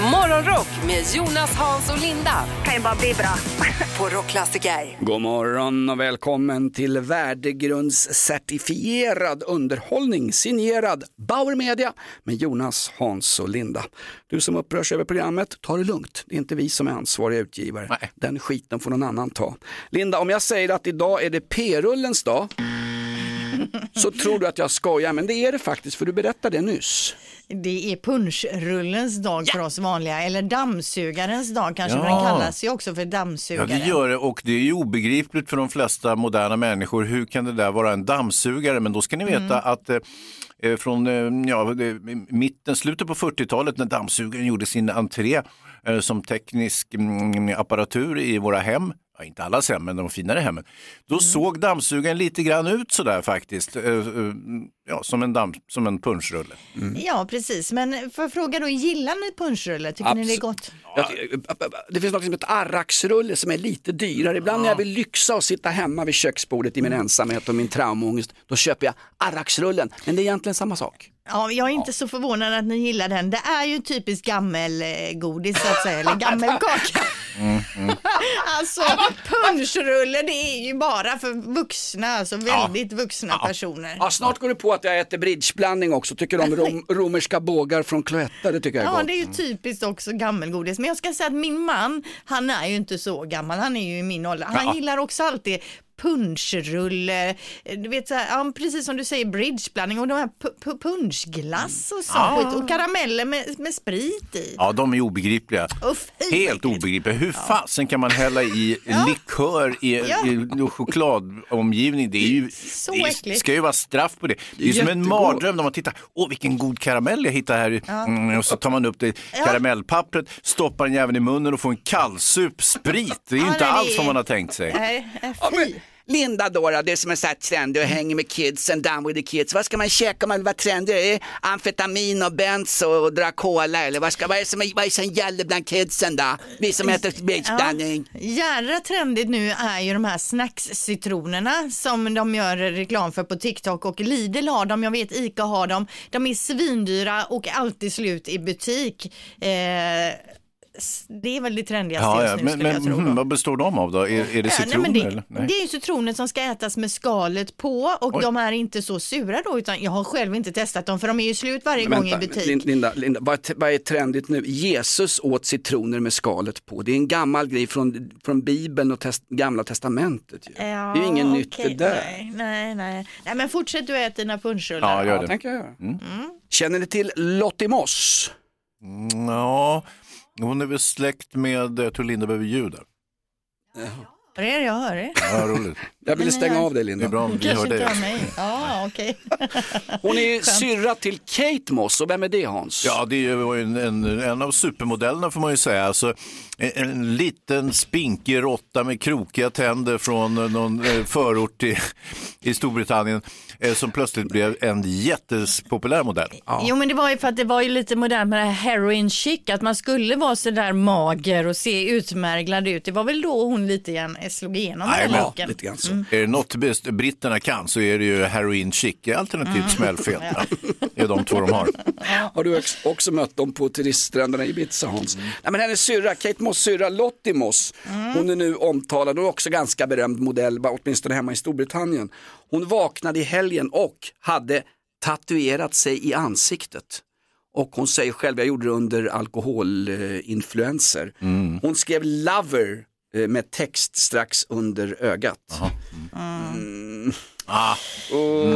Morgonrock med Jonas, Hans och Linda kan ju bara bli bra. på Rockklassiker. God morgon och välkommen till värdegrundscertifierad underhållning signerad Bauer Media med Jonas, Hans och Linda. Du som upprörs över programmet, ta det lugnt. Det är inte vi som är ansvariga utgivare. Nej. Den skiten får någon annan ta. Linda, om jag säger att idag är det P-rullens dag så tror du att jag skojar, men det är det faktiskt för du berättade det nyss. Det är punschrullens dag för oss vanliga, eller dammsugarens dag kanske, Ja. den kallas ju också för Ja, dammsugare. det gör det och det är ju obegripligt för de flesta moderna människor. Hur kan det där vara en dammsugare? Men då ska ni veta Mm. att eh, eh, från eh, ja, mitten, slutet på 40-talet när dammsugaren gjorde sin entré eh, som teknisk mm, apparatur i våra hem, ja, inte allas hem men de finare hemmen, då Mm. såg dammsugaren lite grann ut sådär faktiskt, eh, eh, ja, som en, damm, som en punschrulle. Ja, precis. Men får jag fråga då, gillar ni punschrulle? Tycker ni det är gott? Ty- Det finns något som heter arraxrulle som är lite dyrare. Ibland när jag vill lyxa och sitta hemma vid köksbordet i min ensamhet och min traumaångest, då köper jag arraxrullen. Men det är egentligen samma sak. Ja, jag är inte så förvånad att ni gillar den. Det är ju typiskt gammelgodis så att säga, eller gammelkaka. alltså punschrulle, det är ju bara för vuxna, alltså väldigt vuxna personer. Ja, snart går det på att jag äter bridgeblandning också. Tycker om rom, romerska bågar från Cloetta, det tycker jag är Ja, gott. det är ju typiskt också gammelgodis. Men jag ska säga att min man, han är ju inte så gammal, han är ju i min ålder. Han gillar också alltid punschrulle, du vet så här, ja, precis som du säger bridgeblandning och de här pu- pu- punschglass och sånt skit och karameller med, med sprit i. Ja, de är obegripliga. Fy, Helt obegripliga. Hur fasen kan man hälla i likör i, Ja. i chokladomgivning? Det är ju, Så det är, ska ju vara straff på det. Det är ju som en Jättegod. mardröm när man tittar, åh vilken god karamell jag hittar här. Mm, och så tar man upp det karamellpappret, stoppar den jäveln i munnen och får en kallsup sprit. Det är ju Ja, inte nej, alls vad man har tänkt sig. Nej, Ja, fy. Linda då, det som är så här trendig och hänger med kids and down with the kids. Vad ska man käka om man vill vara trendig? Är det amfetamin och benzo och dra cola eller vad, ska, vad är som, vad är som gäller bland kidsen då? Vi som äter bridgeblandning. Jädra trendigt nu är ju de här snackscitronerna som de gör reklam för på TikTok och Lidl har dem, jag vet Ica har dem. De är svindyra och alltid slut i butik. Eh, det är väl det trendigaste Ja, just ja. nu Men, skulle jag men tro. mm, då. vad består de av då? Är, är det Ja, nej, citroner? men det, eller? Nej. det är ju citroner som ska ätas med skalet på och Oj. de är inte så sura då utan jag har själv inte testat dem för de är ju slut varje Men gång i vänta, butik. Lin- Linda, Linda vad, är- vad är trendigt nu? Jesus åt citroner med skalet på. Det är en gammal grej från, från Bibeln och test, Gamla Testamentet. Ju. Ja, det är ju inget nytt okej, det där. Nej, nej, nej. nej men fortsätt du äta dina punschrullar. Ja, gör Ja, det. tänker jag göra. Känner ni till Lottie Moss? Mm, Ja, hon är väl släkt med, jag tror Linda behöver ljud där. Vad är det jag hör? Det? Ja, roligt. Jag ville stänga jag- av dig Det är Linda. bra om vi hör Kanske inte dig. av mig. Ja, okej. Hon är syrra till Kate Moss och vem är det Hans? Ja, det var ju en, en, en av supermodellerna får man ju säga. Alltså, en, en liten spinkig råtta med krokiga tänder från någon eh, förort i, i Storbritannien som plötsligt blev en jättepopulär modell. Jo men det var ju för att det var ju lite modernt med det här heroin chic, att man skulle vara så där mager och se utmärglad ut. Det var väl då hon lite grann slog igenom Nej, den looken. Lite grann så. Är det något bäst britterna kan så är det ju heroin chic, alternativt smällfeta. Det är de två de har. Har du också mött dem på turiststränderna i Ibiza Hans? Nej, men hennes syrra, Kate Moss syrra Lottie Moss, hon är nu omtalad och också ganska berömd modell, åtminstone hemma i Storbritannien. Hon vaknade i helgen och hade tatuerat sig i ansiktet. Och hon säger själv, jag gjorde det under alkoholinfluenser. Hon skrev lover eh, med text strax under ögat. Mm. Ah, Hon,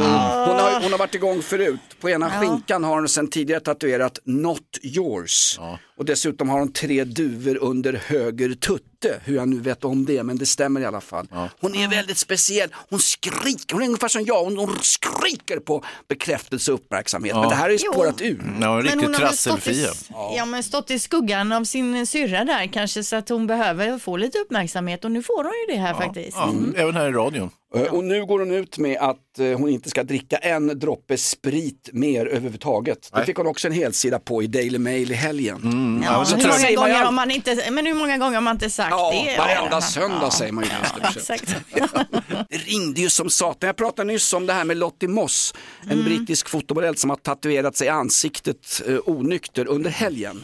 har, hon har varit igång förut. På ena skinkan har hon sedan tidigare tatuerat Not yours. Och dessutom har hon tre duvor under höger tutte. Hur jag nu vet om det, men det stämmer i alla fall. Hon är väldigt speciell. Hon skriker, hon är ungefär som jag. Hon, hon skriker på bekräftelse och uppmärksamhet. Men det här Jo. spårat ur. ja, en riktig hon har väl stått i, trasselfia. ja, men stått i skuggan av sin syrra där kanske så att hon behöver få lite uppmärksamhet och nu får hon ju det här faktiskt. Ja, Även här i radion. Eh, Och nu går hon ut med att eh, hon inte ska dricka en droppe sprit mer överhuvudtaget. Det fick hon också en helsida på i Daily Mail i helgen. Ja, så hur, många man gånger har man inte, men hur många gånger har man inte sagt Ja, det? varenda söndag säger man ju det ringde ju som satan. Jag pratade nyss om det här med Lottie Moss, en brittisk fotomodell som har tatuerat sig i ansiktet eh, onykter under helgen.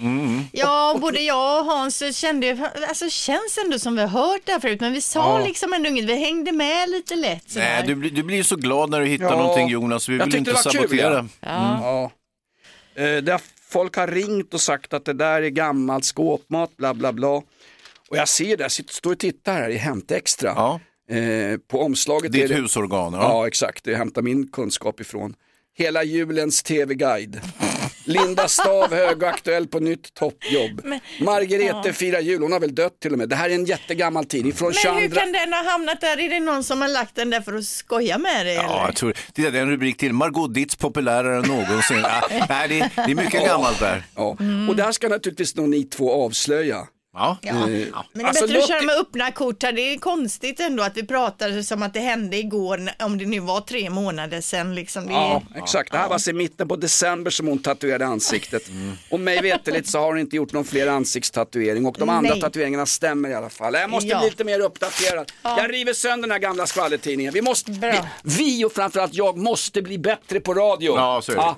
Ja, både jag och Hans kände ju, alltså känns ändå som vi har hört det här förut, men vi sa Ja. liksom ändå inget, vi hängde med lite lätt. sådär. Nej, du, blir- du blir ju så glad när du hittar Ja. någonting Jonas, vi Jag vill tyckte inte det var kul, sabotera. Ja. Eh, folk har ringt och sagt att det där är gammalt skåpmat, bla bla bla. Och jag ser där, sitter- står och tittar här i Hämt Extra. Ja. Eh, på omslaget Ditt är det... husorgan. Ja. Ja. exakt, det hämtar min kunskap ifrån. Hela julens tv-guide. Linda Stav högaktuell på nytt toppjobb. Margarete firar jul, hon har väl dött till och med. Det här är en jättegammal tidning från Men hur 22... kan den ha hamnat där? Är det någon som har lagt den där för att skoja med dig? Ja, eller? jag tror, det är en rubrik till. Margot Ditz populärare än någonsin. Ja, nej, det, det är mycket gammalt där. Ja. Och det här ska naturligtvis nog ni två avslöja. Ja. Ja. Men det är Alltså, bättre att köra med öppna kort här. Det är konstigt ändå att vi pratar som att det hände igår, om det nu var tre månader sedan. Liksom. Det. Ja, exakt. Det här var alltså i mitten på december som hon tatuerade ansiktet. Och mig veterligt så har hon inte gjort någon fler ansiktstatuering och de andra Nej. tatueringarna stämmer i alla fall. Jag måste Ja. bli lite mer uppdaterad. Jag river sönder den här gamla skvallertidningen. Vi, måste, vi, vi och framförallt jag måste bli bättre på radio. Ja, så är det.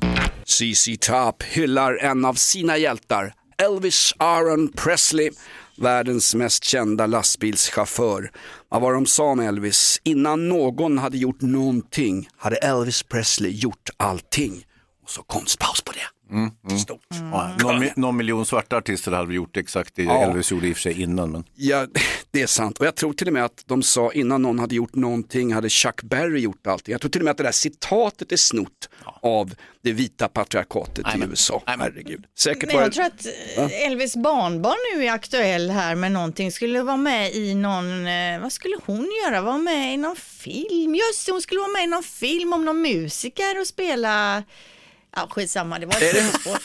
CC Top hyllar en av sina hjältar, Elvis Aaron Presley. Världens mest kända lastbilschaufför. Vad var det de sa om Elvis? Innan någon hade gjort någonting hade Elvis Presley gjort allting. Och så konstpaus på det. Stort. Ja, någon, någon miljon svarta artister hade vi gjort exakt det Ja. Elvis gjorde i och för sig innan. Men... Ja, det är sant. Och jag tror till och med att de sa innan någon hade gjort någonting hade Chuck Berry gjort allting. Jag tror till och med att det där citatet är snott av det vita patriarkatet i USA. Herregud. Säkert Men jag tror att eh, Elvis barnbarn nu är aktuell här med någonting. Skulle vara med i någon, eh, vad skulle hon göra? Vara med i någon film? Just hon skulle vara med i någon film om någon musiker och spela, ja skitsamma, det var ett sidospår.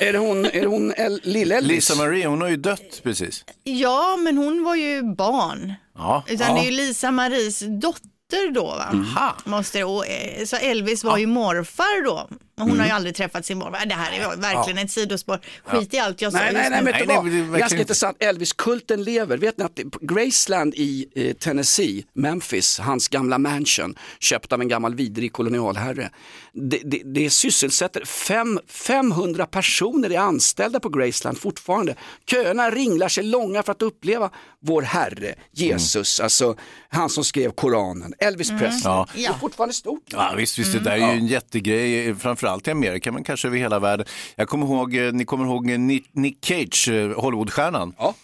Är det hon, är det hon El- Lill-Elvis? Lisa Marie, hon har ju dött precis. Ja, men hon var ju barn. Ja. Utan det är ju Lisa Maries dotter då va? Aha. Måste och, eh, så Elvis var ju morfar då. Men hon Mm. har ju aldrig träffat sin morfar. Det här är verkligen ett sidospår. Skit i allt jag sa Nej, nej, nej, nu. vet du vad? verkligen Ganska intressant. Elvis-kulten lever. Vet ni att Graceland i eh, Tennessee, Memphis, hans gamla mansion, köpt av en gammal vidrig kolonialherre. Det, det, det sysselsätter fem, 500 personer är anställda på Graceland fortfarande. Köerna ringlar sig långa för att uppleva vår Herre, Jesus, alltså han som skrev Koranen, Elvis Presley. Ja. Det är fortfarande stort. Ja, visst, visst, det där är ju en jättegrej, framförallt i Amerika, men kanske över hela världen. Jag kommer ihåg, eh, ni kommer ihåg eh, Nick, Cage, eh, Hollywoodstjärnan. Ja.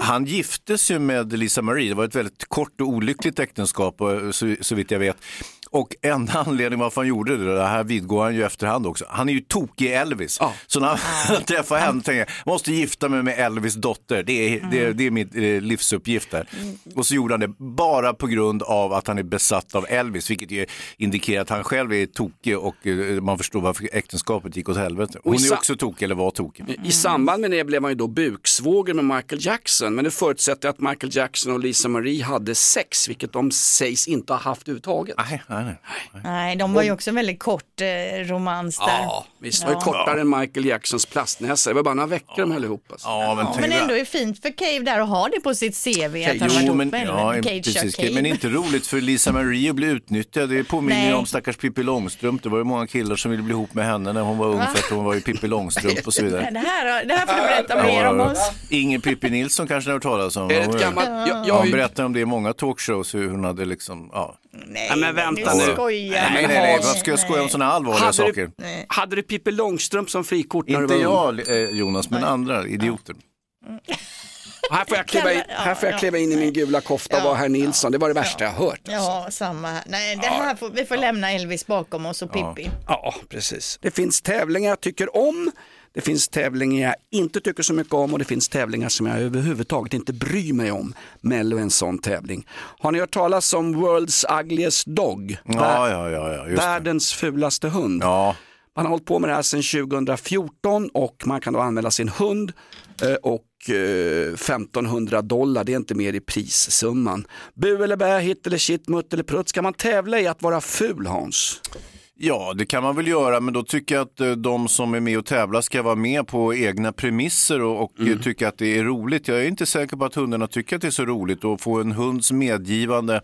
Han giftes ju med Lisa Marie, det var ett väldigt kort och olyckligt äktenskap så, så vitt jag vet. Och enda anledningen varför han gjorde det, det här vidgår han ju efterhand också, han är ju tokig Elvis. Ja. Så när han träffar henne tänker jag, måste gifta mig med Elvis dotter, det är, det, är- det är min eh, livsuppgift där. Och så gjorde han det bara på grund av att han är besatt av Elvis, vilket ju indikerar att han själv är tokig och eh, man förstår varför äktenskapet gick åt helvete. Hon är också tokig, eller var tokig. I samband med det blev han ju då buksvåger med Michael Jackson. Men det förutsätter att Michael Jackson och Lisa Marie hade sex, vilket de sägs inte ha haft överhuvudtaget. Nej, nej, nej. Nej, de var ju också en väldigt kort eh, romans där. Ja, visst var det kortare än Michael Jacksons plastnäsa. Det var bara några veckor de höll ihop. Alltså. Ja, men, Men ändå är det fint för Cave där att ha det på sitt CV. Att han har varit Jo, ihop men, med ja, henne. Cage precis, Cave. men inte roligt för Lisa Marie att bli utnyttjad. Det påminner ju Nej. om stackars Pippi Långstrump. Det var ju många killar som ville bli ihop med henne när hon var ung för att hon var ju Pippi Långstrump och så vidare. Det här, det här får du berätta mer om oss. Ingen Pippi Nilsson kanske ni har hört talas om. Är det Hon- ett gammalt... Jag, jag, Ja, har hon ju- berättar om det i många talkshows hur hon hade liksom, ja. Nej, Ja, men vänta nu skojar Nej, nej, nej, vad ska jag skoja om sådana allvarliga hade, saker? du, hade du Pippi Långstrump som frikort när Inte du var ung? jag, eh, Jonas, men andra idioter. Här får jag kliva in, här får jag kliva in i min gula kofta och vara herr Nilsson. Det var det värsta jag hört. Ja, samma här. Nej, det här får, vi får lämna Elvis bakom oss och Pippi. Ja, precis. Det finns tävlingar jag tycker om. Det finns tävlingar jag inte tycker så mycket om och det finns tävlingar som jag överhuvudtaget inte bryr mig om. Mello är en sån tävling. Har ni hört talas om World's Ugliest Dog? Ja, ja, ja, ja just det. Världens fulaste hund. Ja, Man har hållit på med det här sedan 2014 och man kan då anmäla sin hund eh, och eh, 1500 dollar, det är inte mer i prissumman. Bu eller bä, hit eller shit, mutt eller prutt, ska man tävla i att vara ful Hans? Ja, det kan man väl göra, men då tycker jag att eh, de som är med och tävlar ska vara med på egna premisser och, och Mm. eh, tycka att det är roligt. Jag är inte säker på att hundarna tycker att det är så roligt och få en hunds medgivande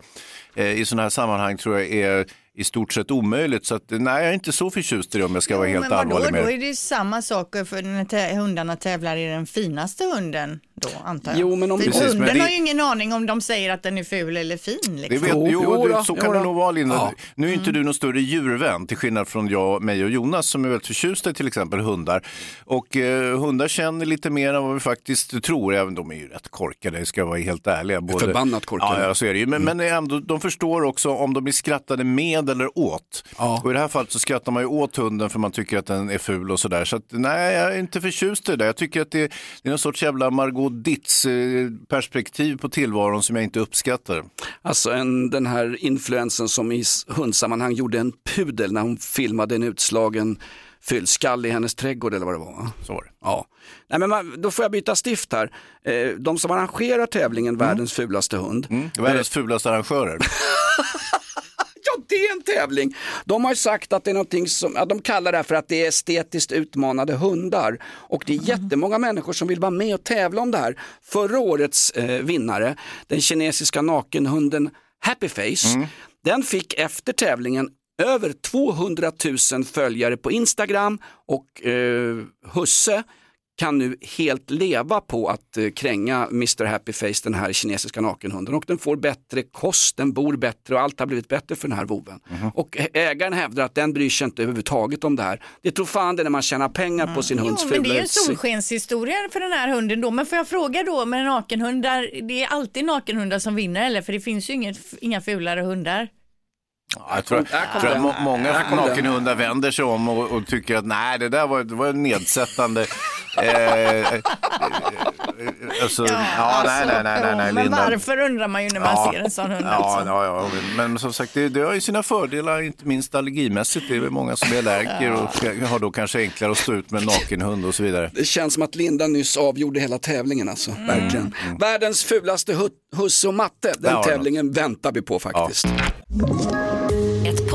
eh, i sådana här sammanhang tror jag är i stort sett omöjligt. Så att, nej, jag är inte så förtjust i det om jag ska vara helt men vadå, allvarlig med då det. är det ju samma sak för när hundarna tävlar i den finaste hunden då antar jag. Jo, men om- Precis, men hunden det- har ju ingen aning om de säger att den är ful eller fin. Det Liksom. vet, Jo, jo, det- då, så jo kan det nog vara Linda. Ja. Nu är inte du någon större djurvän till skillnad från jag, mig och Jonas som är väldigt förtjusta i till exempel hundar. Och eh, hundar känner lite mer än vad vi faktiskt tror, även de är ju rätt korkade, ska jag vara helt ärliga. Både... Förbannat korkade. Ja, så är det ju. Men, men ändå, de förstår också om de blir skrattade med eller åt. Ja. Och i det här fallet så skrattar man ju åt hunden för man tycker att den är ful och sådär. Så att, nej, jag är inte förtjust i det där. Jag tycker att det, det är någon sorts jävla Margot Ditz-perspektiv på tillvaron som jag inte uppskattar. Alltså en, den här influensen som i hundsammanhang gjorde en pudel när hon filmade en utslagen fyllskall i hennes trädgård eller vad det var. va? Så var det. Ja. Nej, men man, då får jag byta stift här. Eh, de som arrangerar tävlingen Världens fulaste hund. Mm. Världens fulaste arrangörer. Det är en tävling. De har sagt att det är någonting som, ja, de kallar det här för att det är estetiskt utmanade hundar. Och det är jättemånga människor som vill vara med och tävla om det här. Förra årets eh, vinnare, den kinesiska nakenhunden Happy Face, den fick efter tävlingen över 200 000 följare på Instagram och eh, husse kan nu helt leva på att eh, kränga Mr Happy Face, den här kinesiska nakenhunden. Och den får bättre kost, den bor bättre och allt har blivit bättre för den här voven. Och ä- ägaren hävdar att den bryr sig inte överhuvudtaget om det här. Det tror fan det när man tjänar pengar på sin hunds Jo, men det fula är ju en solskenshistoria för den här hunden då. Men får jag fråga då med nakenhundar, det är alltid nakenhundar som vinner eller? För det finns ju inget, inga fulare hundar. Ja, jag tror, kom tror att många nakenhundar vänder sig om och, och tycker att nej, det där var, det var nedsättande. eh, eh, alltså, ja, nej, nej, nej, nej, nej, men Linda. varför undrar man ju när man Ja. ser en sån hund. Ja, alltså. ja, ja, men som sagt, det, det har ju sina fördelar, inte minst allergimässigt. Det är väl många som är allergiker och har då kanske enklare att stå ut med en nakenhund och så vidare. Det känns som att Linda nyss avgjorde hela tävlingen alltså, verkligen. Världens fulaste hu- husse och matte, den tävlingen väntar vi på faktiskt.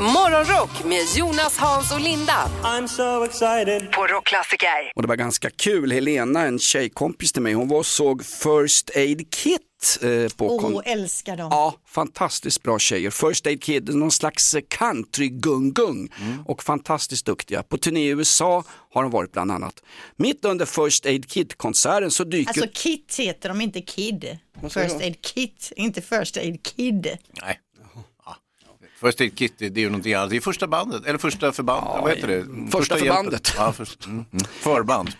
Morgonrock med Jonas, Hans och Linda. På Rockklassiker. Och det var ganska kul, Helena, en tjejkompis till mig, hon var och såg First Aid Kit eh, på Åh, kon- älskar dem. Ja, fantastiskt bra tjejer. First Aid Kid, någon slags country-gung-gung och fantastiskt duktiga. På turné i USA har de varit bland annat. Mitt under First Aid Kid-konserten så dyker... Alltså Kit heter de, inte Kid. First? Aid Kit, inte First Aid Kid. Nej. Ja. First Aid Kit, det är ju någonting annat. Det är första bandet, eller första förbandet, vad heter det? första hjälpen. förbandet. Ja, först, mm, mm. Förband.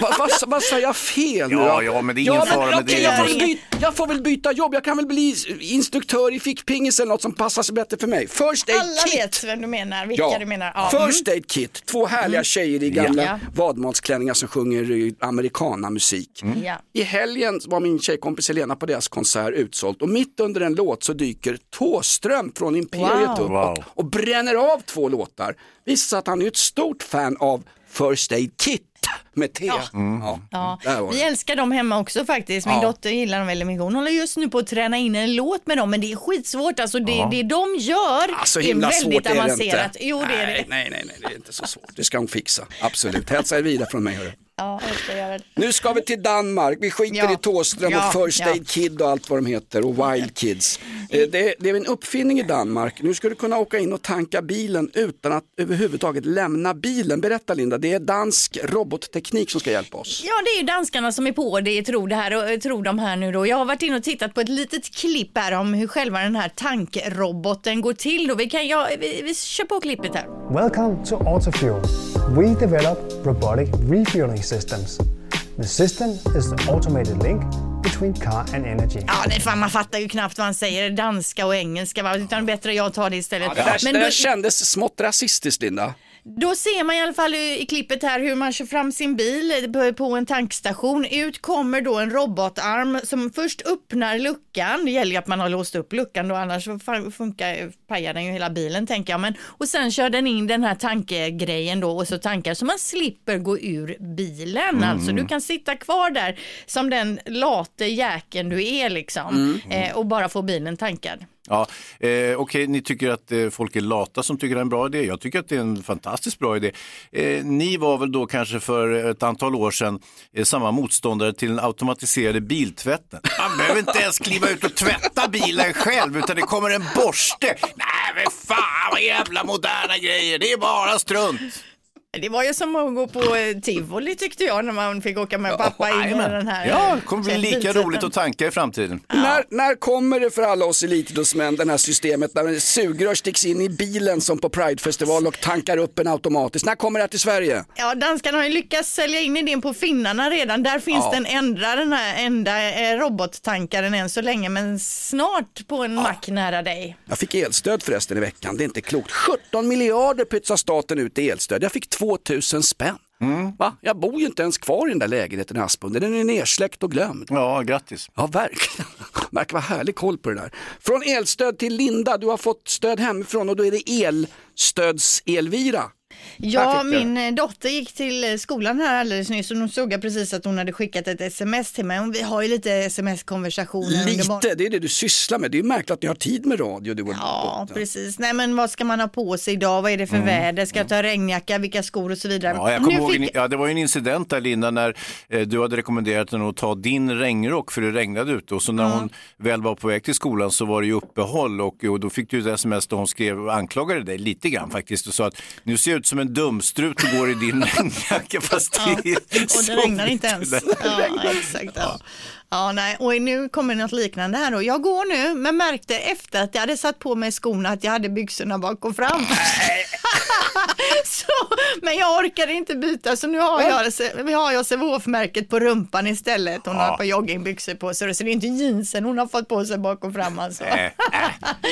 Vad va, vad säger jag fel nu Ja, ja, men det är ingen fara med okej, det. Jag, får byta, jag får väl byta jobb, jag kan väl bli instruktör i fickpingis eller något som passar sig bättre för mig. First Aid Alla Kit. vet vem du menar, vilka du menar. Ja. First Aid Kit, två härliga tjejer i gamla Ja. vadmalsklänningar som sjunger amerikanamusik. Mm. Ja. I helgen var min tjejkompis Helena på deras konsert utsålt och mitt under en låt så dyker Tåström från Imperiet Wow. upp Wow. och, och bränner av två låtar. Visar sig att han är ett stort fan av First Aid Kit med T. Ja. Ja, Där var vi det. älskar dem hemma också faktiskt. Min Ja. dotter gillar dem väldigt mycket. Hon håller just nu på att träna in en låt med dem, men det är skitsvårt. Alltså det, det de gör Alltså är väldigt svårt är det avancerat. inte. Jo, det är nej, det. nej, nej, nej, det är inte så svårt. Det ska hon fixa, absolut. Hälsa er vidare från mig. Hörru. Ja, jag ska göra det. Nu ska vi till Danmark, vi skiter Ja. i Thåström Ja, och First ja. Aid Kid och allt vad de heter och Wild Kids. Eh, Det, det är en uppfinning i Danmark, nu ska du kunna åka in och tanka bilen utan att överhuvudtaget lämna bilen. Berätta Linda, det är dansk robotteknik som ska hjälpa oss. Ja, det är ju danskarna som är på det, tror, det här, och tror de här nu då. Jag har varit inne och tittat på ett litet klipp här om hur själva den här tankroboten går till. Då. Vi, kan, ja, vi, vi kör på klippet här. Welcome to Autofuel. We develop robotic refueling systems. The system is the automated link between car and energy. Ja, nej, fan, man fattar ju knappt vad han säger, danska och engelska, va? utan bättre jag tar det istället. Det där, Men det då, kändes smått rasistiskt Linda. Då ser man i alla fall i klippet här hur man kör fram sin bil på- på en tankstation. Ut kommer då en robotarm som först öppnar luckan. Det gäller ju att man har låst upp luckan då, annars funkar, pajar den ju hela bilen tänker jag. Men, och sen kör den in den här tankegrejen då och så tankar så man slipper gå ur bilen. Alltså du kan sitta kvar där som den late jäkeln du är liksom eh, och bara få bilen tankad. Ja, eh, Okej, ni tycker att eh, folk är lata som tycker det är en bra idé. Jag tycker att det är en fantastiskt bra idé. Eh, ni var väl då kanske för ett antal år sedan eh, samma motståndare till den automatiserade biltvätten. Man behöver inte ens kliva ut och tvätta bilen själv utan det kommer en borste. Nej men fan vad jävla moderna grejer, det är bara strunt. Det var ju som att gå på eh, tivoli tyckte jag när man fick åka med pappa in i den här. Ja, eh, det kommer bli lika roligt att tanka i framtiden. När, när kommer det för alla oss elitidrottsmän, det här systemet där sugrör sticks in i bilen som på Pridefestival och tankar upp en automatiskt? När kommer det här till Sverige? Ja, danskarna har ju lyckats sälja in idén på finnarna redan. Där finns Ja. den enda, den här enda eh, robottankaren än så länge, men snart på en mack nära dig. Jag fick elstöd förresten i veckan, det är inte klokt. 17 miljarder pytsar staten ut i elstöd, jag fick 2000 spänn. Va? Jag bor ju inte ens kvar i den där lägenheten i Aspunden, den är nersläckt och glömd. Ja, grattis. Ja, verkligen. Verkar vara härlig koll på det där. Från elstöd till Linda, du har fått stöd hemifrån och då är det elstöds Elvira. Ja, min eh, dotter gick till eh, skolan här alldeles nyss och nu såg jag precis att hon hade skickat ett sms till mig. Vi har ju lite sms-konversationer. Lite, det är det du sysslar med. Det är märkligt att ni har tid med radio du och Ja, dottern. precis. Nej, men vad ska man ha på sig idag? Vad är det för väder? Ska jag ta regnjacka? Vilka skor och så vidare? Ja, jag kommer ihåg, fick- ja, det var ju en incident där Linda när eh, du hade rekommenderat henne att ta din regnrock för det regnade ute och så när hon väl var på väg till skolan så var det ju uppehåll och, och då fick du ett sms där hon skrev och anklagade dig lite grann faktiskt och sa att nu ser jag ut som en dumstrut och går i din regnjacka fast det Och det regnar inte ens. Ja, exakt. Ja. Ja, nej. Och nu kommer något liknande här då. Jag går nu, men märkte efter att jag hade satt på mig skorna att jag hade byxorna bak och fram. så, men jag orkade inte byta så nu har jag, vi har jag Sävehof-märket på rumpan istället. Hon har ett par joggingbyxor på sig så det är inte jeansen hon har fått på sig bak och fram alltså. Äh, äh.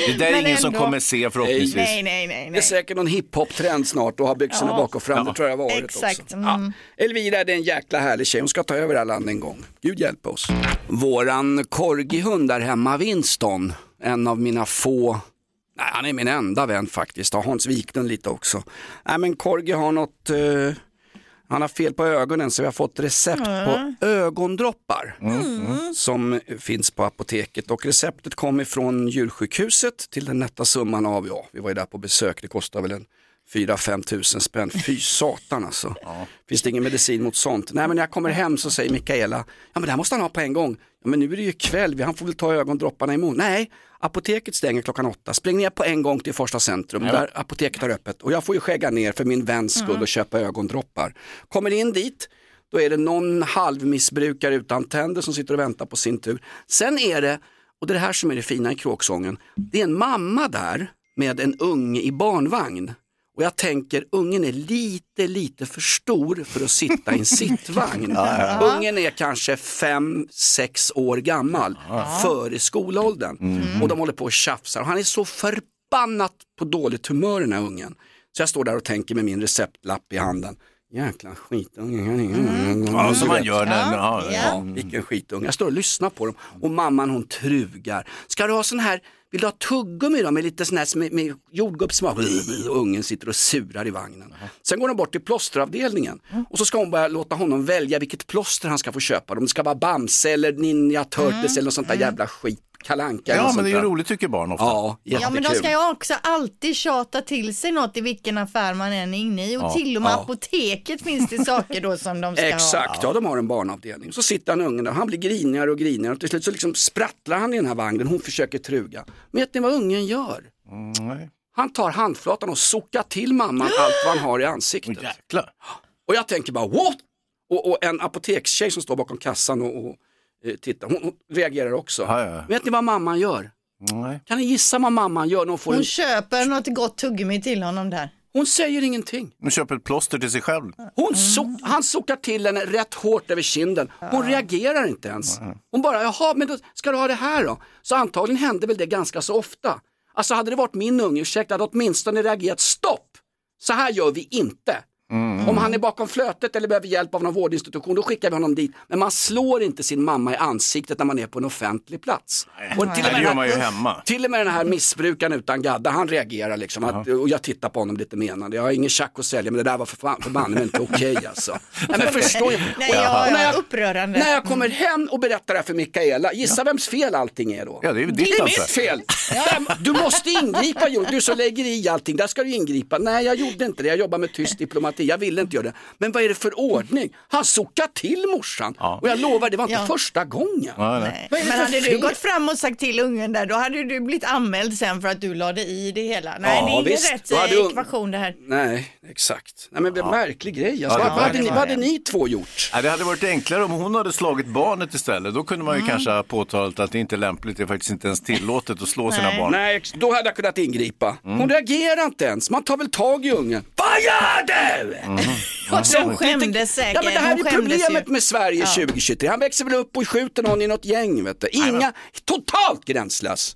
Det där är Men ingen som ändå. kommer se förhoppningsvis. Nej, nej, nej. Det är nej. säkert någon hiphop-trend snart att ha byxorna Ja. bak och fram. Det tror jag var året Exakt, också. mm. Ja. Elvira det är en jäkla härlig tjej. Hon ska ta över alla land en gång. Gud hjälpe oss. Våran corgihund där hemma, Winston, en av mina få Nej, han är min enda vän faktiskt. Har Hans Wiklund lite också. Nej, men Corgi har något, eh, han har fel på ögonen så vi har fått recept på ögondroppar som finns på apoteket och receptet kom ifrån djursjukhuset till den nätta summan av, ja, vi var ju där på besök, det kostar väl en 4-5 tusen spänn. Fy satan alltså. Finns det ingen medicin mot sånt? Nej men när jag kommer hem så säger Mikaela, ja men det här måste han ha på en gång. Ja men nu är det ju kväll, han får väl ta ögondropparna imorgon. Nej, apoteket stänger klockan åtta. Spring ner på en gång till första centrum där apoteket har öppet. Och jag får ju skägga ner för min väns skull och köpa ögondroppar. Kommer in dit, då är det någon halvmissbrukare utan tänder som sitter och väntar på sin tur. Sen är det, och det är det här som är det fina i kråksången, det är en mamma där med en unge i barnvagn. Och jag tänker, ungen är lite, lite för stor för att sitta i en sittvagn. Ungen är kanske fem, sex år gammal, före skolåldern. Och de håller på och tjafsar. Och han är så förbannat på dåligt humör den här ungen. Så jag står där och tänker med min receptlapp i handen. Jäkla skitunge. Ja, som man gör när... Ja, Ja, ja. Ja, vilken skitunge. Jag står och lyssnar på dem och mamman hon trugar. Ska du ha sån här, vill du ha tuggummi då med lite sån här med, med jordgubbssmak? Och ungen sitter och surar i vagnen. Sen går de bort till plåsteravdelningen och så ska hon börja låta honom välja vilket plåster han ska få köpa. Om det ska vara Bamse eller Ninja Turtles eller något sånt där jävla skit. Kalanka ja men det är ju roligt tycker barn ofta. Ja, Ja men de jättekul. ska ju också alltid tjata till sig något i vilken affär man än är inne i och Ja, till och med ja. apoteket finns det saker då som de ska ha. Exakt, ja de har en barnavdelning. Så sitter han ungen där, han blir grinigare och grinigare och till slut så liksom sprattlar han i den här vagnen, hon försöker truga. Men vet ni vad ungen gör? Nej. Han tar handflatan och sockar till mamman allt vad han har i ansiktet. Åh, jäklar. Och jag tänker bara what? Och, och en apotekstjej som står bakom kassan och, och eh, tittar, hon, hon reagerar också. Ja, ja. Vet ni vad mamman gör? Nej. Kan ni gissa vad mamman gör när hon får Hon en... köper något gott tuggummi till honom där. Hon säger ingenting. Hon köper ett plåster till sig själv. Hon so han suckar till henne rätt hårt över kinden. Hon reagerar inte ens. Hon bara, jaha, men då ska du ha det här då? Så antagligen hände väl det ganska så ofta. Alltså hade det varit min unge, ursäkta, hade åtminstone reagerat stopp. Så här gör vi inte. Om han är bakom flötet eller behöver hjälp av någon vårdinstitution, då skickar vi honom dit. Men man slår inte sin mamma i ansiktet när man är på en offentlig plats. Och Nej, det gör man ju hemma. till och med den här missbrukaren utan gadda, han reagerar liksom. Att, och jag tittar på honom lite menande. Jag har ingen tjack att sälja men det där var för fan inte okej alltså. Nej, men förstår jag. Nej, Och- ja, och när ja, jag, upprörande. när jag kommer hem och berättar det här för Mikaela, gissa vems fel allting är då? Ja, det är ju Det ditt är ansvar. mitt fel! Du måste ingripa Jon, du som lägger i allting, där ska du ingripa. Nej jag gjorde inte det, jag jobbar med tyst diplomati, jag ville inte göra det. Men vad är det för ordning? Han suckar till morsan och jag lovar det var inte Ja. första gången. Ja, nej. Men hade du gått fram och sagt till ungen där, då hade du blivit anmäld sen för att du lade i det hela. Nej, Ja, det är ingen visst. rätt hade eh, ekvation det här. Nej, exakt. Nej men det är en märklig grej. Alltså. Ja, vad, hade ni, vad hade ni två gjort? Ja, det hade varit enklare om hon hade slagit barnet istället. Då kunde man ju kanske ha påtalat att det inte är lämpligt, det är faktiskt inte ens tillåtet att slå sina barn. Nej, då hade jag kunnat ingripa. Mm. Hon reagerar inte ens. Man tar väl tag i ungen. Vad gör du? Och hon skämdes säkert. Ja men det här Hon är problemet ju. med Sverige 2023. Han växer väl upp och skjuter någon i något gäng vet du. Inga, totalt gränslös.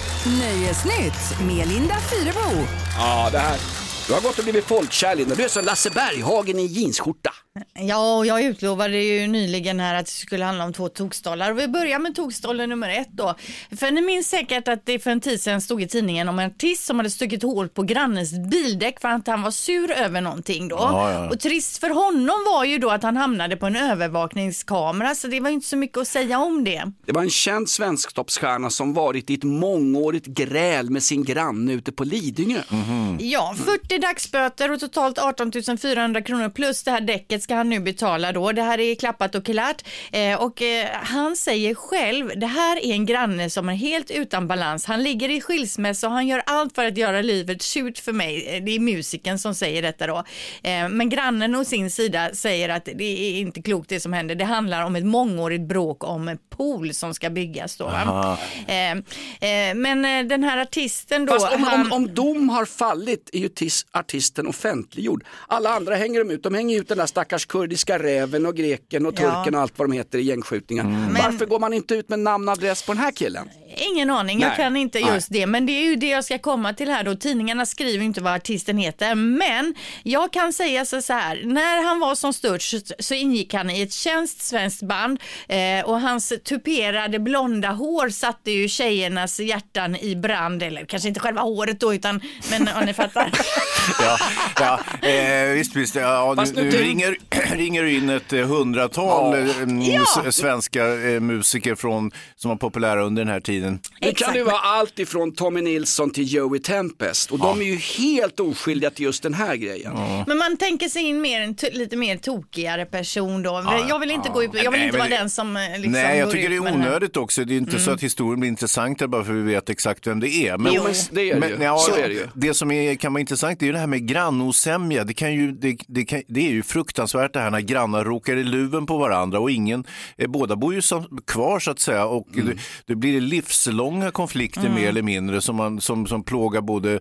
Nöjesnytt med Linda Fyrebo. Ja det här. Du har gått och blivit folkkär Linda. Du är som Lasse Berghagen i jeansskjorta. Ja, och jag utlovade ju nyligen här att det skulle handla om två tokstollar. Och vi börjar med tokstollen nummer ett då. För ni minns säkert att det för en tid sedan stod i tidningen om en artist som hade stuckit hål på grannens bildäck för att han var sur över någonting då. Ja, ja. Och trist för honom var ju då att han hamnade på en övervakningskamera så det var inte så mycket att säga om det. Det var en känd svensktoppsstjärna som varit i ett mångårigt gräl med sin granne ute på Lidingö. Ja, 40 dagsböter och totalt 18 400 kronor plus det här däcket ska han nu betala då. Det här är klappat och klart. Eh, och eh, han säger själv, det här är en granne som är helt utan balans. Han ligger i skilsmässa och han gör allt för att göra livet surt för mig. Eh, Det är musiken som säger detta då. Eh, men grannen å sin sida säger att det är inte klokt det som händer. Det handlar om ett mångårigt bråk om en pool som ska byggas då. Eh, eh, men eh, den här artisten då. Fast om, han... om, om dom har fallit är ju tis, artisten offentliggjord. Alla andra hänger de ut. De hänger ut den där stackars kurdiska räven och greken och. Mm. turken och allt vad de heter i gängskjutningar. Varför går man inte ut med namn och adress på den här killen? Ingen aning, jag Nej. kan inte Nej. just det. Men det är ju det jag ska komma till här då. Tidningarna skriver inte vad artisten heter. Men jag kan säga så här. När han var som störst så ingick han i ett känt svenskt band eh, och hans tuperade blonda hår satte ju tjejernas hjärtan i brand. Eller kanske inte själva håret då utan, men ja, ni fattar. Ja, ja eh, visst, visst. Ja, nu, nu- ringer, ringer in ett eh, hundratal eh, mm, Ja. svenska eh, musiker från, som var populära under den här tiden. Det kan ju vara allt ifrån Tommy Nilsson till Joey Tempest och de är ju helt oskyldiga till just den här grejen. Men man tänker sig in mer en lite mer tokigare person då. jag vill inte gå ut, jag vill Nej, inte men vara det- den som eh, liksom Nej, jag tycker det är onödigt också. Det är inte så att historien blir intressantare bara för att vi vet exakt vem det är. Men, Jo, men det är det ju. ja, Så är det ju. det som är, kan vara intressant det är ju det här med grannosämja. Det, kan ju, det, det, kan, det är ju fruktansvärt det här när grannar råkar i luven på varandra och ingen, eh, båda bor ju som, kvar så att säga och det, det blir livslånga konflikter mer eller mindre som, man, som, som plågar både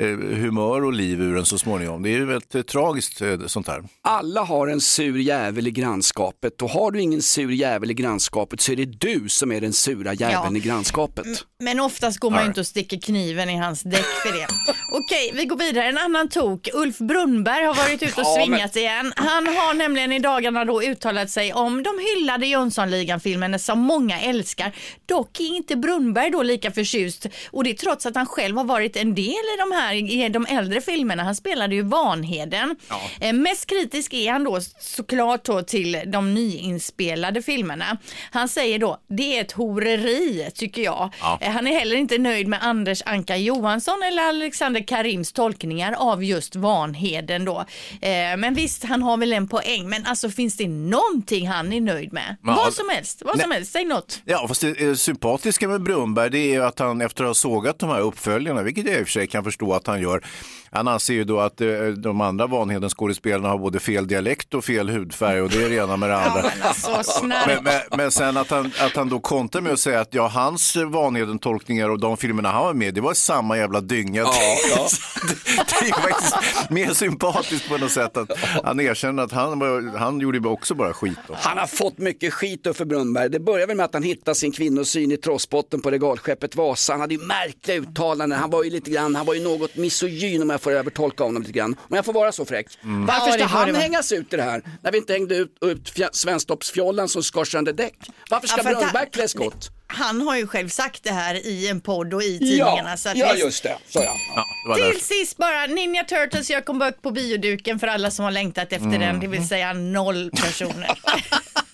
eh, humör och liv ur en så småningom. Det är ju väldigt eh, tragiskt eh, sånt här. Alla har en sur jävel i grannskapet och har du ingen sur jävel i grannskapet så är det du som är den sura jäveln Ja. i grannskapet. Men oftast går man ju inte och sticker kniven i hans däck för det. Okej, vi går vidare. En annan tok. Ulf Brunnberg har varit ute och Ja, svingat igen. Han har nämligen i dagarna då uttalat sig om de hyllade Jönssonligan-filmerna som många älskar. Dock är inte Brunnberg då lika förtjust och det trots att han själv har varit en del i de här i de äldre filmerna. Han spelade ju Vanheden. Eh, mest kritisk är han då såklart då till de nyinspelade filmerna. Han säger då, det är ett horeri tycker jag. Ja. Eh, han är heller inte nöjd med Anders Anka Johansson eller Alexander Karims tolkningar av just Vanheden då. Eh, men visst, han har väl en poäng, men alltså finns det någonting han är nöjd med? Ja, vad som helst, vad som helst, säg något. Ja, fast det eh, sympatiska med Brunnberg det är ju att han efter att ha sågat de här uppföljarna, vilket jag i och för sig kan förstå att han gör, han anser ju då att eh, de andra Vanheden skådespelarna har både fel dialekt och fel hudfärg och det är det ena med det andra. men alltså. Men, men, men sen att han, att han då kontrar med att säga att ja, hans Vanheden-tolkningar och de filmerna han var med det var samma jävla dynga. Ja, ja. det, det är faktiskt mer sympatiskt på något sätt att han erkänner att han, var, han gjorde också bara skit. Då. Han har fått mycket skit då för Brunnberg. Det började väl med att han hittade sin kvinnosyn i trossbotten på regalskeppet Vasa. Han hade ju märkliga uttalanden. Han var ju lite grann, han var ju något misogyn om jag får övertolka honom lite grann. Om jag får vara så fräck. Mm. Varför Ja, ska får han vara. hängas ut i det här? När vi inte hängde ut, ut Svensktoppsfjollan som skar sönder däck. Varför ska Ja, han- klä skott? Han har ju själv sagt det här i en podd och i tidningarna. Ja, så att ja visst. just det. Så ja. Ja, det var Till sist bara, Ninja Turtles gör comeback på bioduken för alla som har längtat efter Mm. den, det vill säga noll personer.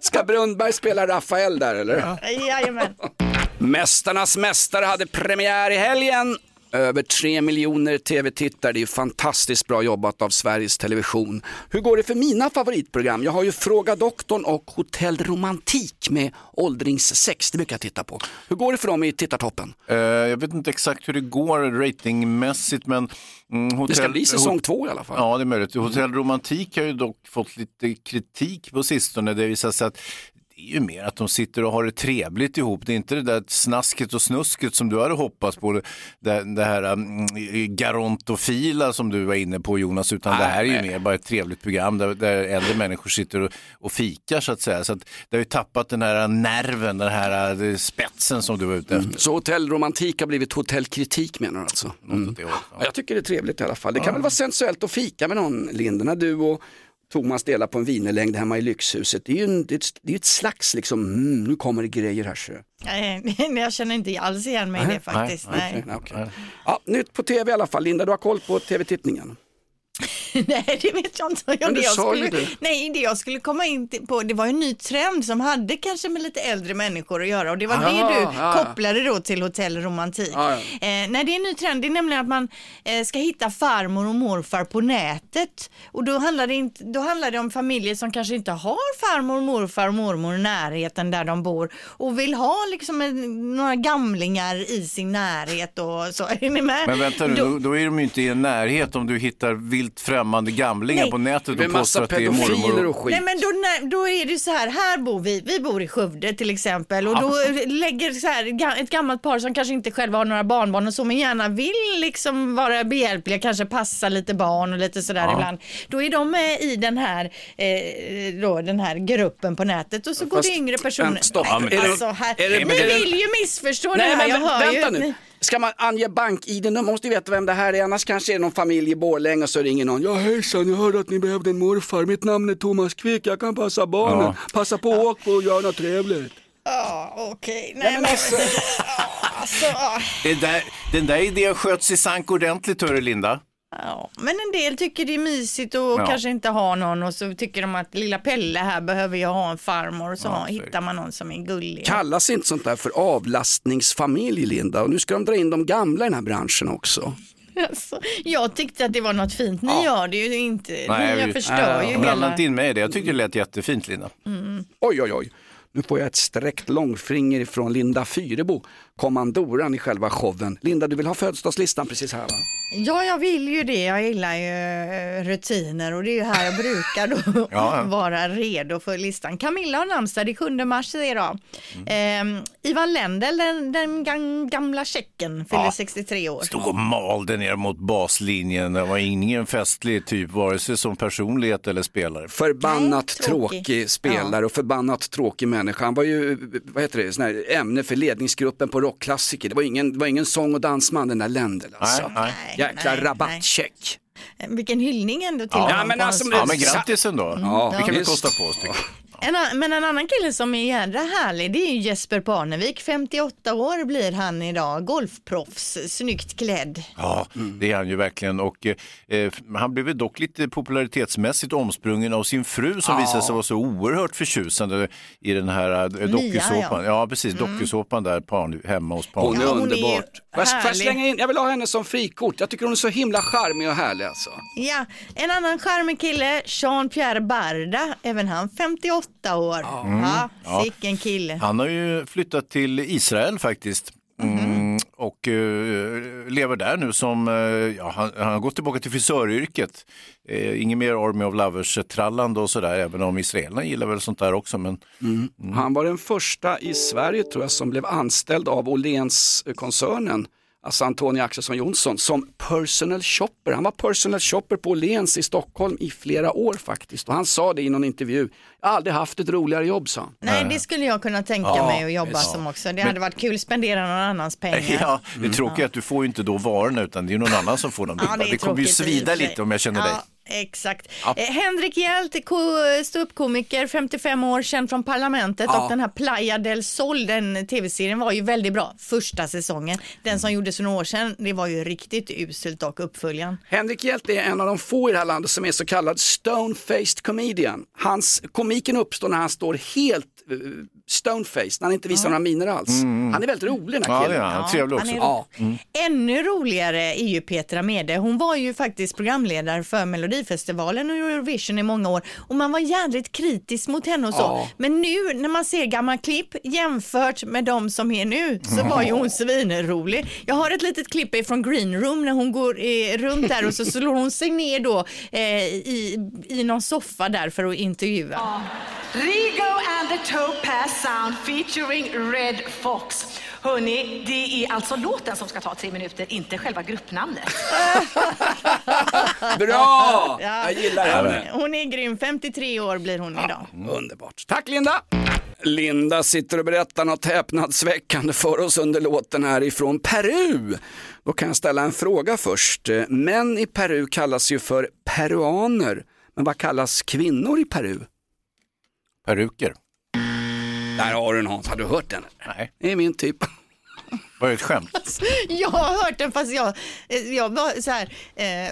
Ska Brunnberg spela Rafael där eller? Jajamän. Mästarnas mästare hade premiär i helgen. Över tre miljoner tv-tittare, det är fantastiskt bra jobbat av Sveriges Television. Hur går det för mina favoritprogram? Jag har ju Fråga doktorn och Hotell Romantik med åldringssex, det brukar jag titta på. Hur går det för dem i tittartoppen? Eh, jag vet inte exakt hur det går ratingmässigt men mm, hotell, Det ska bli säsong två i alla fall. Ja, det är möjligt. Hotell Romantik har ju dock fått lite kritik på sistone. Det visar sig att det är ju mer att de sitter och har det trevligt ihop. Det är inte det där snasket och snusket som du hade hoppats på. Det, det här um, garontofila som du var inne på Jonas, utan det här är ju Nej. mer bara ett trevligt program där, där äldre människor sitter och, och fikar så att säga. Så att det har ju tappat den här nerven, den här eh, spetsen som du var ute efter. Så Hotell Romantik har blivit hotellkritik menar du alltså? Mm. Ja, jag tycker det är trevligt i alla fall. Det kan väl vara sensuellt att fika med någon, Linda, när du och Thomas delar på en vinerlängd hemma i lyxhuset. Det är ju en, det är ett, det är ett slags, liksom, mm, nu kommer det grejer här. Så. Nej, jag känner inte alls igen mig i det faktiskt. Nej. Nej, okej. Ja, nytt på tv i alla fall. Linda, du har koll på tv-tittningen. Nej, det vet jag inte. Men det jag skulle, det. Nej, det jag skulle komma in på, det var en ny trend som hade kanske med lite äldre människor att göra och det var Ah, det du ja. kopplade då till hotellromantik. Ja, ja. Eh, nej, det är en ny trend, det är nämligen att man eh, ska hitta farmor och morfar på nätet och då handlar, det inte, då handlar det om familjer som kanske inte har farmor, morfar och mormor i närheten där de bor och vill ha liksom en, några gamlingar i sin närhet och så. Är ni med? Men vänta nu, då, då är de ju inte i en närhet om du hittar vilt främmande gamlingar Nej. på nätet Det och påstår att det är mormor. och skit. Nej men då, då är det så här, här bor vi, vi bor i Skövde till exempel och då lägger så här, ett gammalt par som kanske inte själva har några barnbarn och så men gärna vill liksom vara behjälpliga, kanske passa lite barn och lite sådär Ja. ibland. Då är de med i den här, eh, då, den här gruppen på nätet och så går Fast- det yngre personer. stopp. Det- alltså, här, är det- ni är det- vill ju missförstå Nej, nu men men jag hör vänta ju. nu. Ska man ange bank-id, man måste ju veta vem det här är, annars kanske det är någon familj i Borlänge och så ringer någon. Ja hejsan, jag hörde att ni behövde en morfar, mitt namn är Thomas Quick, jag kan passa barnen. Passa på att åka och göra något trevligt. Ja, okej. Nej, men alltså, ja. Det där, den där idén sköts i sank ordentligt, hörru Linda. Ja, men en del tycker det är mysigt och Ja. kanske inte ha någon och så tycker de att lilla Pelle här behöver jag ha en farmor och så Ja, hittar man någon som är gullig. Kallas inte sånt där för avlastningsfamilj Linda? Och nu ska de dra in de gamla i den här branschen också. Alltså, jag tyckte att det var något fint, ni gör det ju inte. ni vi- förstör ju Blanda inte in mig i det. Jag tyckte det lät jättefint, Linda. Oj oj oj. Nu får jag ett sträckt långfinger ifrån Linda Fyrebo, kommandoran i själva showen. Linda, du vill ha födelsedagslistan precis här va? Ja, jag vill ju det. Jag gillar ju eh, rutiner och det är ju här jag brukar då Ja, ja. vara redo för listan. Camilla har namnsdag, det är 7 mars idag. Mm. Eh, Ivan Lendl, den, den gam- gamla tjecken, fyller Ja. 63 år. Stod och malde ner mot baslinjen. Det var ingen festlig typ, vare sig som personlighet eller spelare. Förbannat Nej, tråkig. tråkig, spelare och förbannat tråkig människa. Han var ju, vad heter det, sån här ämne för ledningsgruppen på rockklassiker. Det var ingen, det var ingen sång och dansman den där Lendl alltså. Nej, nej. Jäkla nej, rabattcheck. Eh, Vilken hyllning ändå till Ja. honom Ja, men på alltså, hans Ja, men grattis ändå. Ja, det kan vi visst. kosta på oss. tycker jag. En, men en annan kille som är jädra härlig det är ju Jesper Parnevik. 58 år blir han idag. Golfproffs, snyggt klädd. Ja, det är han ju verkligen. Och, eh, han blev dock lite popularitetsmässigt omsprungen av sin fru som Ja. visade sig vara så oerhört förtjusande i den här eh, dokusåpan. ja. Ja, precis. Dokusåpan där Parn, hemma hos Hon Parnevik. är Ja, hon är underbart. Får jag, slänga in, jag vill ha henne som frikort. Jag tycker hon är så himla charmig och härlig alltså. Ja, en annan charmig kille, Jean-Pierre Barda, även han 58 år. Ja, Ja. sicken kille. Han har ju flyttat till Israel faktiskt. Mm, och eh, lever där nu som, eh, ja, han, han har gått tillbaka till frisöryrket. Uh, ingen mer Army of Lovers-trallande och sådär, även om israelerna gillar väl sånt där också. Men Han var den första i Sverige tror jag som blev anställd av Åhléns-koncernen, alltså Antonia Axelsson Jonsson, som personal shopper. Han var personal shopper på Åhléns i Stockholm i flera år faktiskt. Och han sa det i någon intervju, jag har aldrig haft ett roligare jobb sa han. Nej, det skulle jag kunna tänka Ja, mig att jobba visst. som också. Det hade varit kul att spendera någon annans pengar. Ja, det är att du får ju inte då varorna utan det är någon annan som får dem. Ja, det, är kommer ju tråkigt svida lite om jag känner dig. Exakt. Ja. Eh, Henrik Hjält, ko- ståuppkomiker, 55 år, känd från Parlamentet Ja. och den här Playa del Sol, den tv-serien var ju väldigt bra första säsongen. Den som gjordes för några år sedan, det var ju riktigt uselt och uppföljaren. Henrik Hjälte är en av de få i det här landet som är så kallad stone-faced comedian. Hans, komiken uppstår när han står helt stone-faced, när han inte visar några miner alls. Han är väldigt rolig den här Ja, det killen. han. Trevlig han också. är Ja. Ännu roligare är ju Petra Mede. Hon var ju faktiskt programledare för Melodifestivalen och Eurovision i många år och man var jävligt kritisk mot henne och så. Ja. Men nu när man ser gamla klipp jämfört med de som är nu så var ju hon svinrolig. Jag har ett litet klipp från Green Room när hon går eh, runt där och så slår hon sig ner då eh, i, i någon soffa där för att intervjua. Rigo and the Topaz Sound featuring Red Fox. Hörni, det är alltså låten som ska ta tre minuter, inte själva gruppnamnet. Bra! Ja. Jag gillar henne. Hon är grym, 53 år blir hon idag. Underbart. Tack Linda! Linda sitter och berättar något häpnadsväckande för oss under låten här ifrån Peru. Då kan jag ställa en fråga först. Män i Peru kallas ju för peruaner. Men vad kallas kvinnor i Peru? Peruker. Där har du den Hans, har du hört den? Nej, Det är min typ. var det ett skämt? Jag har hört den fast jag, eh, jag var så här, eh,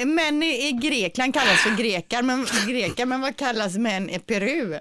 eh, män i, i Grekland kallas för grekar men, grekar, men vad kallas män i Peru?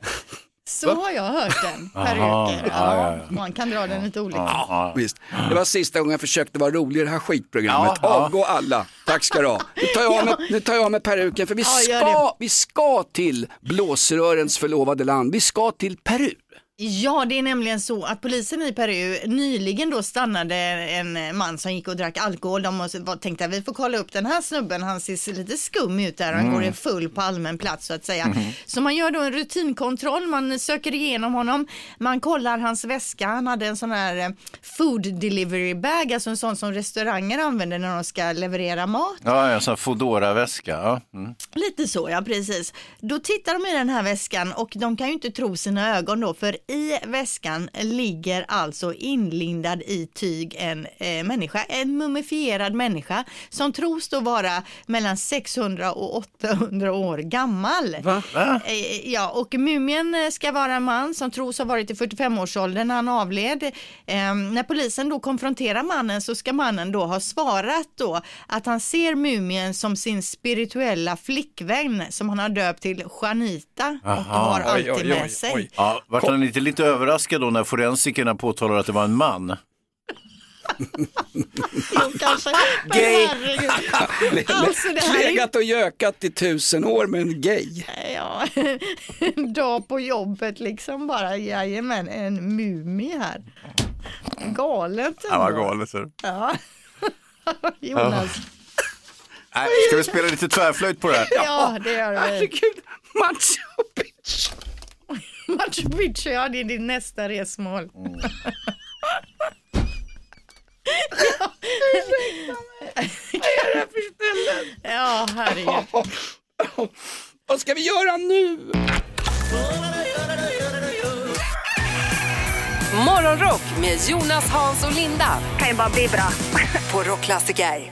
Så har jag hört den, peruker. ja, ja, ja. Man kan dra den lite olika. Ja. Visst. Det var sista gången jag försökte vara rolig i det här skitprogrammet. Ja, ja. Avgå alla. Tack ska du ha. Nu tar jag med, nu tar jag med peruken för vi ska, vi ska till blåsrörens förlovade land. Vi ska till Peru. Ja, det är nämligen så att polisen i Peru nyligen då stannade en man som gick och drack alkohol. De var- tänkte att vi får kolla upp den här snubben, han ser lite skum ut där, han går full på allmän plats så att säga. Så man gör då en rutinkontroll, man söker igenom honom, man kollar hans väska, han hade en sån här eh, food delivery bag, alltså en sån som restauranger använder när de ska leverera mat. Ja, en sån Foodora-väska. Ja. Mm. Lite så, ja precis. Då tittar de i den här väskan och de kan ju inte tro sina ögon då, för i väskan ligger alltså inlindad i tyg en eh, människa, en mumifierad människa som tros då vara mellan 600 och 800 år gammal. Va? Eh, Ja, och mumien eh, ska vara en man som tros ha varit i 45-årsåldern när han avled. Eh, när polisen då konfronterar mannen så ska mannen då ha svarat då att han ser mumien som sin spirituella flickvän som han har döpt till Janita och Aha. har Oj, alltid oj, oj, med sig. oj. Ja, vart han inte lite överraskad då när forensikerna påtalar att det var en man? Jo, kanske. Men Gay. herregud. Alltså det här är Legat och gökat i tusen år med en gay. Ja, en dag på jobbet liksom bara, jajamän, en mumie här. Galet Ja, vad ändå. galet. är det. Ja. Jonas. Nej, ska vi spela lite tvärflöjt på det här? Ja, det gör vi. Herregud, Picchu. Machu Picchu, ja det är din nästa resmål. Ja, herregud. Vad ska vi göra nu? Morgonrock med Jonas, Hans och Linda Kan ju bara bli bra. på Rockklassiker.